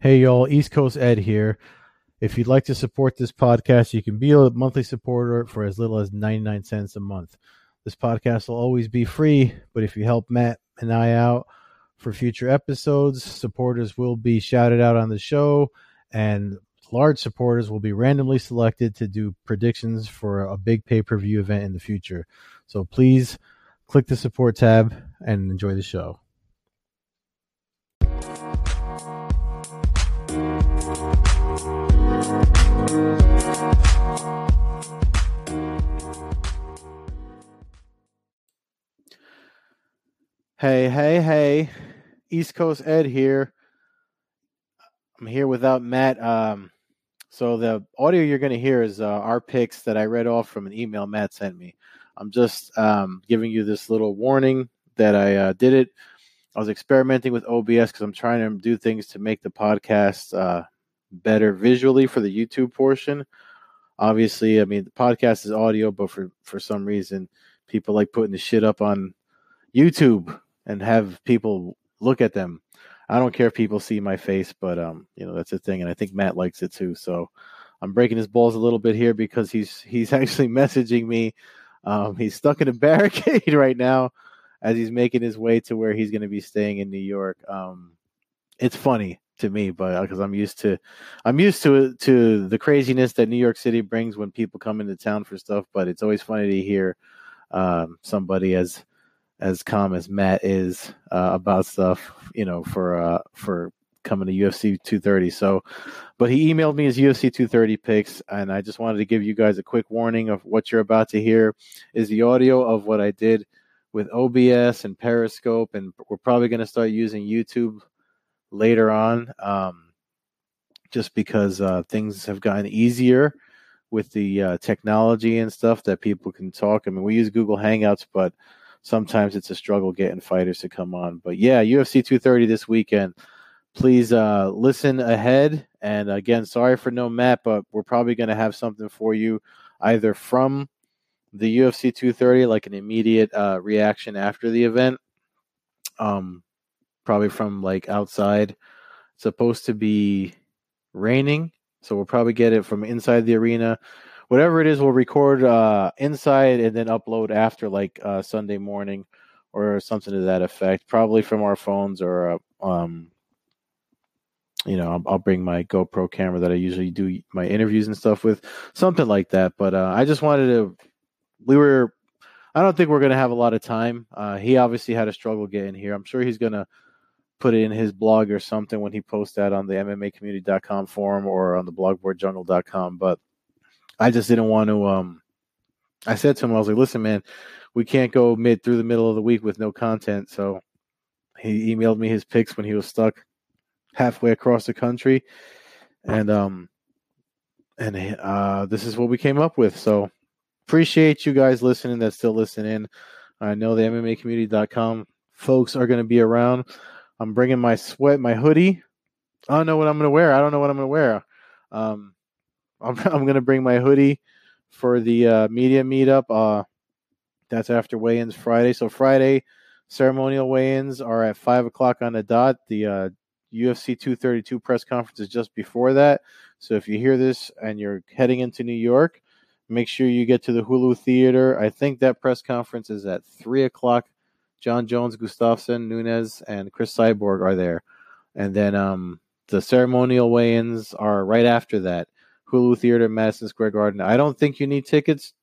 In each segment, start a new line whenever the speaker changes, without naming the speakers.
Hey, y'all, East Coast Ed here. If you'd like to support this podcast, you can be a monthly supporter for as little as 99 cents a month. This podcast will always be free, but if you help Matt and I out for future episodes, supporters will be shouted out on the show, and large supporters will be randomly selected to do predictions for a big pay per view event in the future. So please click the support tab and enjoy the show. Hey, hey, hey. East Coast Ed here. I'm here without Matt. Um, so the audio you're going to hear is uh, our picks that I read off from an email Matt sent me. I'm just um, giving you this little warning that I uh, did it. I was experimenting with OBS because I'm trying to do things to make the podcast uh, better visually for the YouTube portion. Obviously, I mean the podcast is audio, but for for some reason, people like putting the shit up on YouTube and have people look at them. I don't care if people see my face, but um, you know that's a thing, and I think Matt likes it too. So I'm breaking his balls a little bit here because he's he's actually messaging me. Um, he's stuck in a barricade right now as he's making his way to where he's going to be staying in New York. Um, it's funny to me, but because uh, I'm used to, I'm used to to the craziness that New York City brings when people come into town for stuff. But it's always funny to hear um, somebody as as calm as Matt is uh, about stuff, you know, for uh, for coming to UFC 230. So, but he emailed me his UFC 230 picks, and I just wanted to give you guys a quick warning of what you're about to hear is the audio of what I did with OBS and Periscope, and we're probably going to start using YouTube later on, um, just because uh, things have gotten easier with the uh, technology and stuff that people can talk. I mean, we use Google Hangouts, but sometimes it's a struggle getting fighters to come on. But yeah, UFC 230 this weekend. Please uh, listen ahead. And again, sorry for no Matt, but we're probably going to have something for you either from the UFC 230, like an immediate uh, reaction after the event. Um, probably from like outside. It's supposed to be raining, so we'll probably get it from inside the arena whatever it is, we'll record uh, inside and then upload after like uh, Sunday morning or something to that effect. Probably from our phones or uh, um, you know, I'll, I'll, bring my GoPro camera that I usually do my interviews and stuff with, something like that. But uh, I just wanted to. We were. I don't think we're going to have a lot of time. Uh, he obviously had a struggle getting here. I'm sure he's going to put it in his blog or something when he posts that on the MMAcommunity.com forum or on the blogboardjungle.com. But I just didn't want to. Um, I said to him, I was like, "Listen, man, we can't go mid through the middle of the week with no content." So he emailed me his picks when he was stuck halfway across the country, and um, and uh, this is what we came up with. So appreciate you guys listening. That still listening. In. I know the MMAcommunity.com folks are going to be around. I'm bringing my sweat, my hoodie. I don't know what I'm going to wear. I don't know what I'm going to wear. Um, I'm, I'm to bring my hoodie for the uh, media meetup. Uh, that's after weigh-ins Friday. So Friday, ceremonial weigh-ins are at five o'clock on the dot. The uh, UFC 232 press conference is just before that. So if you hear this and you're heading into New York, make sure you get to the Hulu Theater. I think that press conference is at three o'clock. Jon Jones, Gustafsson, Nunes, and Chris Cyborg are there, and then um, the ceremonial weigh-ins are right after that. Hulu Theater, Madison Square Garden. I don't think you need tickets.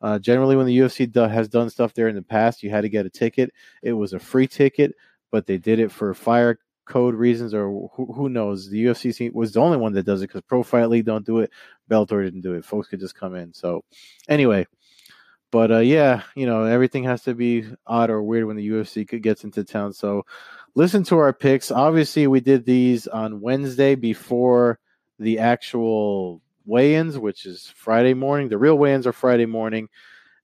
Uh, generally, when the UFC do, has done stuff there in the past, you had to get a ticket. It was a free ticket, but they did it for fire code reasons or who, who knows. The UFC was the only one that does it because Pro Fight League don't do it. Bellator didn't do it. Folks could just come in. So, anyway, but uh, yeah, you know everything has to be odd or weird when the UFC gets into town. So, listen to our picks. Obviously, we did these on Wednesday before the actual weigh-ins, which is Friday morning. The real weigh-ins are Friday morning,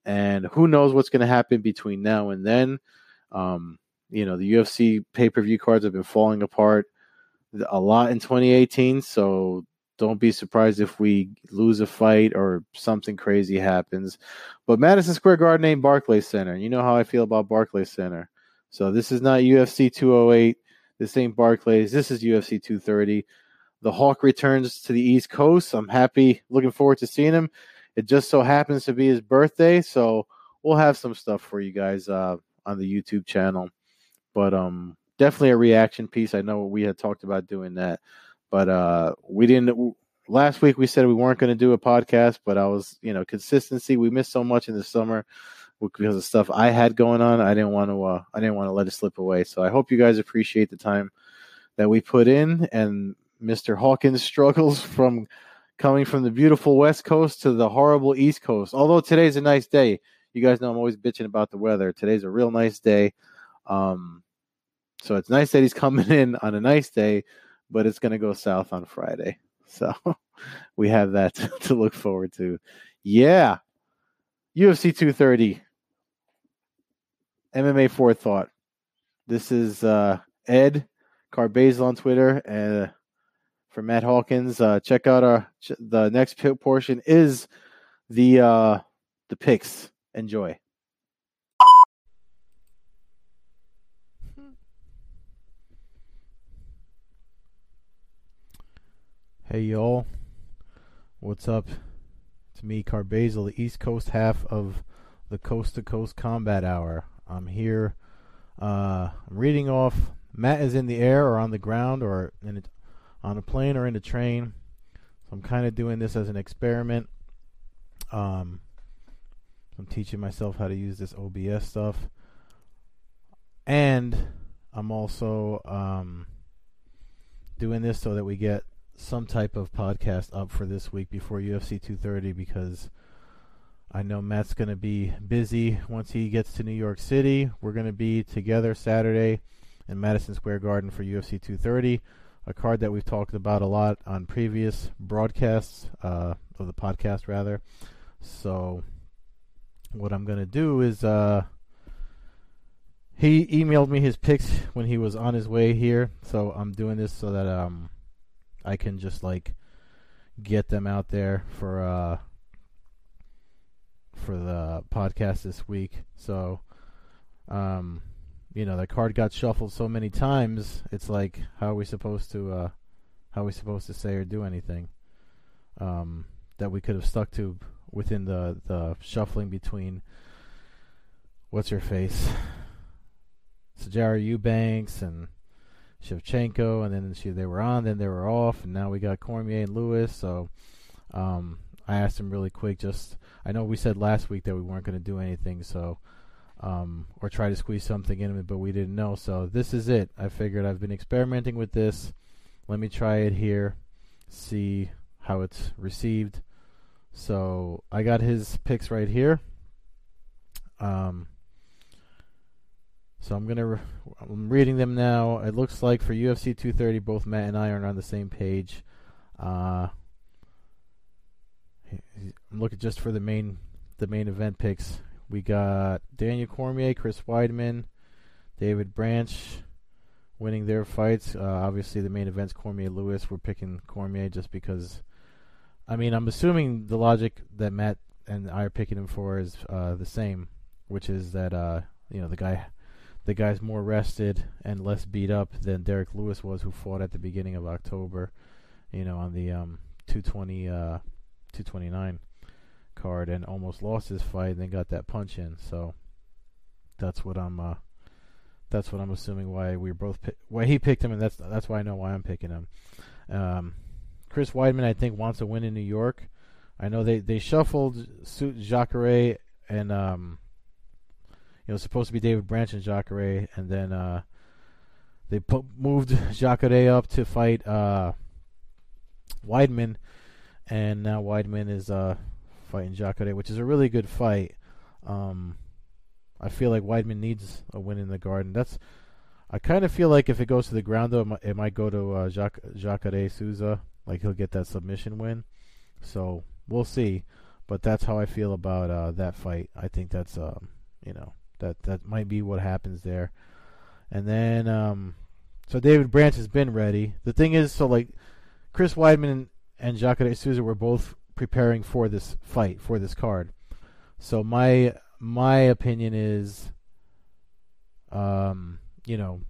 and who knows what's going to happen between now and then. Um, you know, the UFC pay-per-view cards have been falling apart a lot in 2018, so don't be surprised if we lose a fight or something crazy happens. But Madison Square Garden ain't Barclays Center. You know how I feel about Barclays Center. So this is not UFC 208. This ain't Barclays. This is UFC 230. The Hawk returns to the East Coast. I'm happy, looking forward to seeing him. It just so happens to be his birthday, so we'll have some stuff for you guys uh, on the YouTube channel. But um, definitely a reaction piece. I know we had talked about doing that, but uh, we didn't. Last week we said we weren't going to do a podcast, but I was, you know, consistency. We missed so much in the summer because of stuff I had going on. I didn't want to. Uh, I didn't want to let it slip away. So I hope you guys appreciate the time that we put in and Mr. Hawkins struggles from coming from the beautiful West Coast to the horrible East Coast. Although today's a nice day, you guys know I'm always bitching about the weather. Today's a real nice day. Um, so it's nice that he's coming in on a nice day, but it's going to go south on Friday. So we have that to look forward to. Yeah. UFC 230. MMA Forethought. This is uh, Ed Carbazel on Twitter and for Matt Hawkins. Uh, check out our the next portion is the uh, the picks. Enjoy. Hey y'all, what's up? It's me, Carbazel, the East Coast half of the Coast to Coast Combat Hour. I'm here. Uh, I'm reading off. Matt is in the air or on the ground or in on a plane or in a train. So I'm kind of doing this as an experiment. Um, I'm teaching myself how to use this OBS stuff. And I'm also um, doing this so that we get some type of podcast up for this week before UFC 230 because I know Matt's going to be busy once he gets to New York City. We're going to be together Saturday in Madison Square Garden for UFC 230 a card that we've talked about a lot on previous broadcasts uh, of the podcast, rather. So, what I'm going to do is uh, he emailed me his picks when he was on his way here. So I'm doing this so that um, I can just like get them out there for uh, for the podcast this week. So um, you know, the card got shuffled so many times. It's like, how are we supposed to, uh, how are we supposed to say or do anything um, that we could have stuck to within the the shuffling between what's her face, Sijara Eubanks and Shevchenko, and then she they were on, then they were off, and now we got Cormier and Lewis. So um, I asked him really quick. Just I know we said last week that we weren't going to do anything, so um, or try to squeeze something in it, but we didn't know. So this is it. I figured I've been experimenting with this. Let me try it here, see how it's received. So I got his picks right here. Um, so I'm gonna re- I'm reading them now. It looks like for UFC 230, both Matt and I are on the same page. Uh, I'm looking just for the main the main event picks. We got Daniel Cormier, Chris Weidman, David Branch winning their fights. Uh, obviously, the main event's Cormier Lewis. We're picking Cormier just because. I mean, I'm assuming the logic that Matt and I are picking him for is uh, the same, which is that uh, you know the guy, the guy's more rested and less beat up than Derrick Lewis was, who fought at the beginning of October. You know, on the um, 220, uh, 229 card and almost lost his fight and then got that punch in. So that's what I'm uh, that's what I'm assuming why we both why he picked him and that's that's why I know why I'm picking him. Um, Chris Weidman I think wants a win in New York. I know they they shuffled suit Jacare and um, you know supposed to be David Branch and Jacare and then uh, they put, moved Jacare up to fight uh, Weidman and now Weidman is uh, fighting Jacare, which is a really good fight. Um, I feel like Weidman needs a win in the Garden. That's I kind of feel like if it goes to the ground though, it might, it might go to uh, Jacques, Jacare Souza. Like he'll get that submission win. So we'll see. But that's how I feel about uh, that fight. I think that's um, you know that that might be what happens there. And then um, so David Branch has been ready. The thing is, so like Chris Weidman and Jacare Souza were both preparing for this fight for this card. So my my opinion is, um, you know,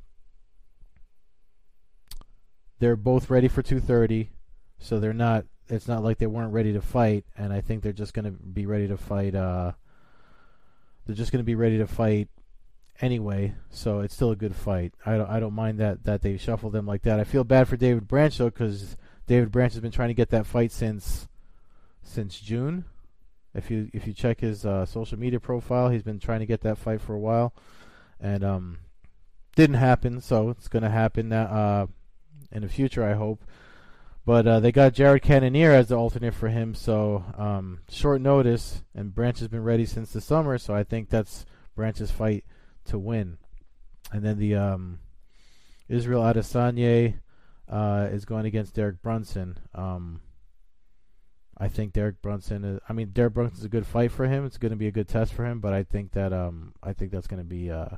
they're both ready for 230, so they're not. It's not like they weren't ready to fight, and I think they're just going to be ready to fight. Uh, they're just going to be ready to fight anyway, so it's still a good fight. I don't I don't mind that that they shuffled them like that. I feel bad for David Branch though because David Branch has been trying to get that fight since since June. If you if you check his uh, social media profile, he's been trying to get that fight for a while, and um, didn't happen. So it's going to happen uh, in the future, I hope. But uh, they got Jared Cannonier as the alternate for him, so um, short notice, and Branch has been ready since the summer, so I think that's Branch's fight to win. And then the um, Israel Adesanya uh, is going against Derek Brunson. Um, I think Derek Brunson is. I mean, Derek Brunson is a good fight for him. It's going to be a good test for him. But I think that um, I think that's going to be uh,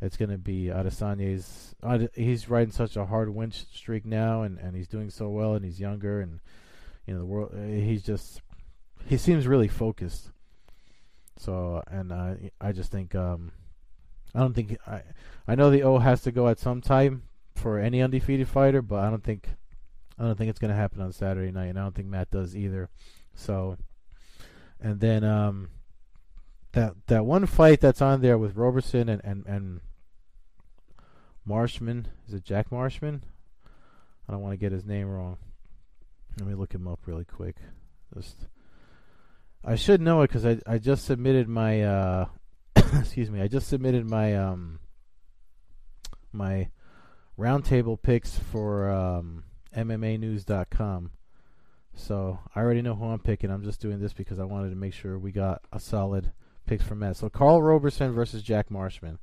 it's going to be Adesanya's. he's riding such a hard win streak now, and, and he's doing so well, and he's younger, and you know the world. Uh, he's just he seems really focused. So, and uh, I just think um, I don't think I I know the O has to go at some time for any undefeated fighter, but I don't think I don't think it's going to happen on Saturday night, and I don't think Matt does either. So, and then um, that that one fight that's on there with Roberson and and and Marshman is it Jack Marshman? I don't want to get his name wrong. Let me look him up really quick. Just I should know it because I I just submitted my uh excuse me I just submitted my um my roundtable picks for um MMAnews.com. So I already know who I'm picking. I'm just doing this because I wanted to make sure we got a solid picks for Matt. So Karl Roberson versus Jack Marshman.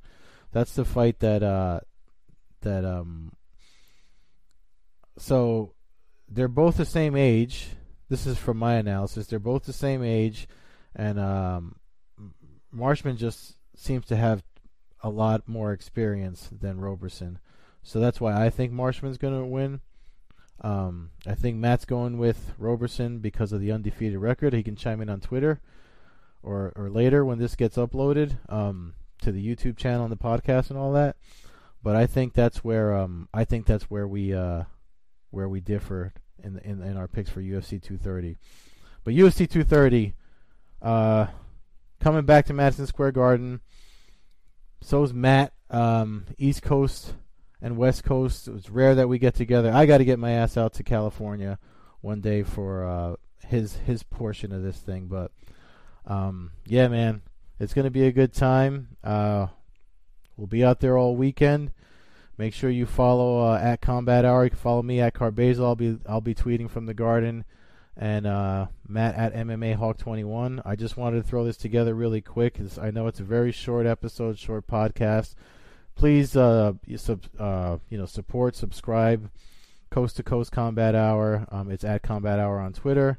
That's the fight that uh that um so they're both the same age. This is from my analysis. They're both the same age and um Marshman just seems to have a lot more experience than Roberson. So that's why I think Marshman's going to win. Um, I think Matt's going with Roberson because of the undefeated record. He can chime in on Twitter or or later when this gets uploaded um, to the YouTube channel and the podcast and all that. But I think that's where um, I think that's where we uh, where we differ in, in in our picks for UFC 230. But UFC 230 uh, coming back to Madison Square Garden. So's Matt. Um, East Coast and West Coast. It's rare that we get together. I got to get my ass out to California one day for uh, his his portion of this thing. But um, yeah, man, it's gonna be a good time. Uh, we'll be out there all weekend. Make sure you follow uh, at Combat Hour. You can follow me at Carbazel. I'll be I'll be tweeting from the Garden, and uh, Matt at MMA Hawk 21. I just wanted to throw this together really quick. I know it's a very short episode, short podcast please uh, sub, uh, you know support subscribe coast to coast combat hour. Um, it's at combat hour on twitter.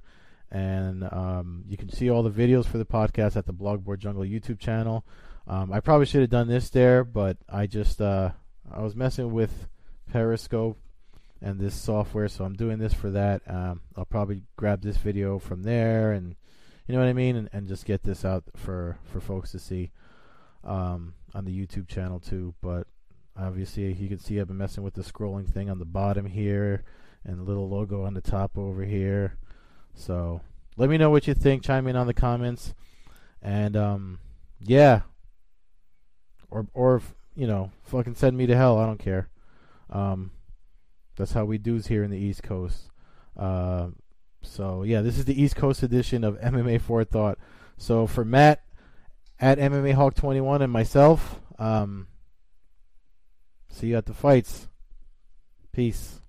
And um, you can see all the videos for the podcast at the blogboard jungle youtube channel. Um, i probably should have done this there but i just uh, i was messing with periscope and this software so i'm doing this for that. Um, i'll probably grab this video from there and you know what i mean? And, and just get this out for for folks to see um, on the YouTube channel too. But obviously, you can see I've been messing with the scrolling thing on the bottom here and the little logo on the top over here. So let me know what you think. Chime in on the comments, and um, yeah, or or you know, fucking send me to hell. I don't care. Um, that's how we do's here in the East Coast. Uh, so yeah, this is the East Coast edition of MMA Forethought. So for Matt, at MMA Hawk 21 and myself. Um, see you at the fights. Peace.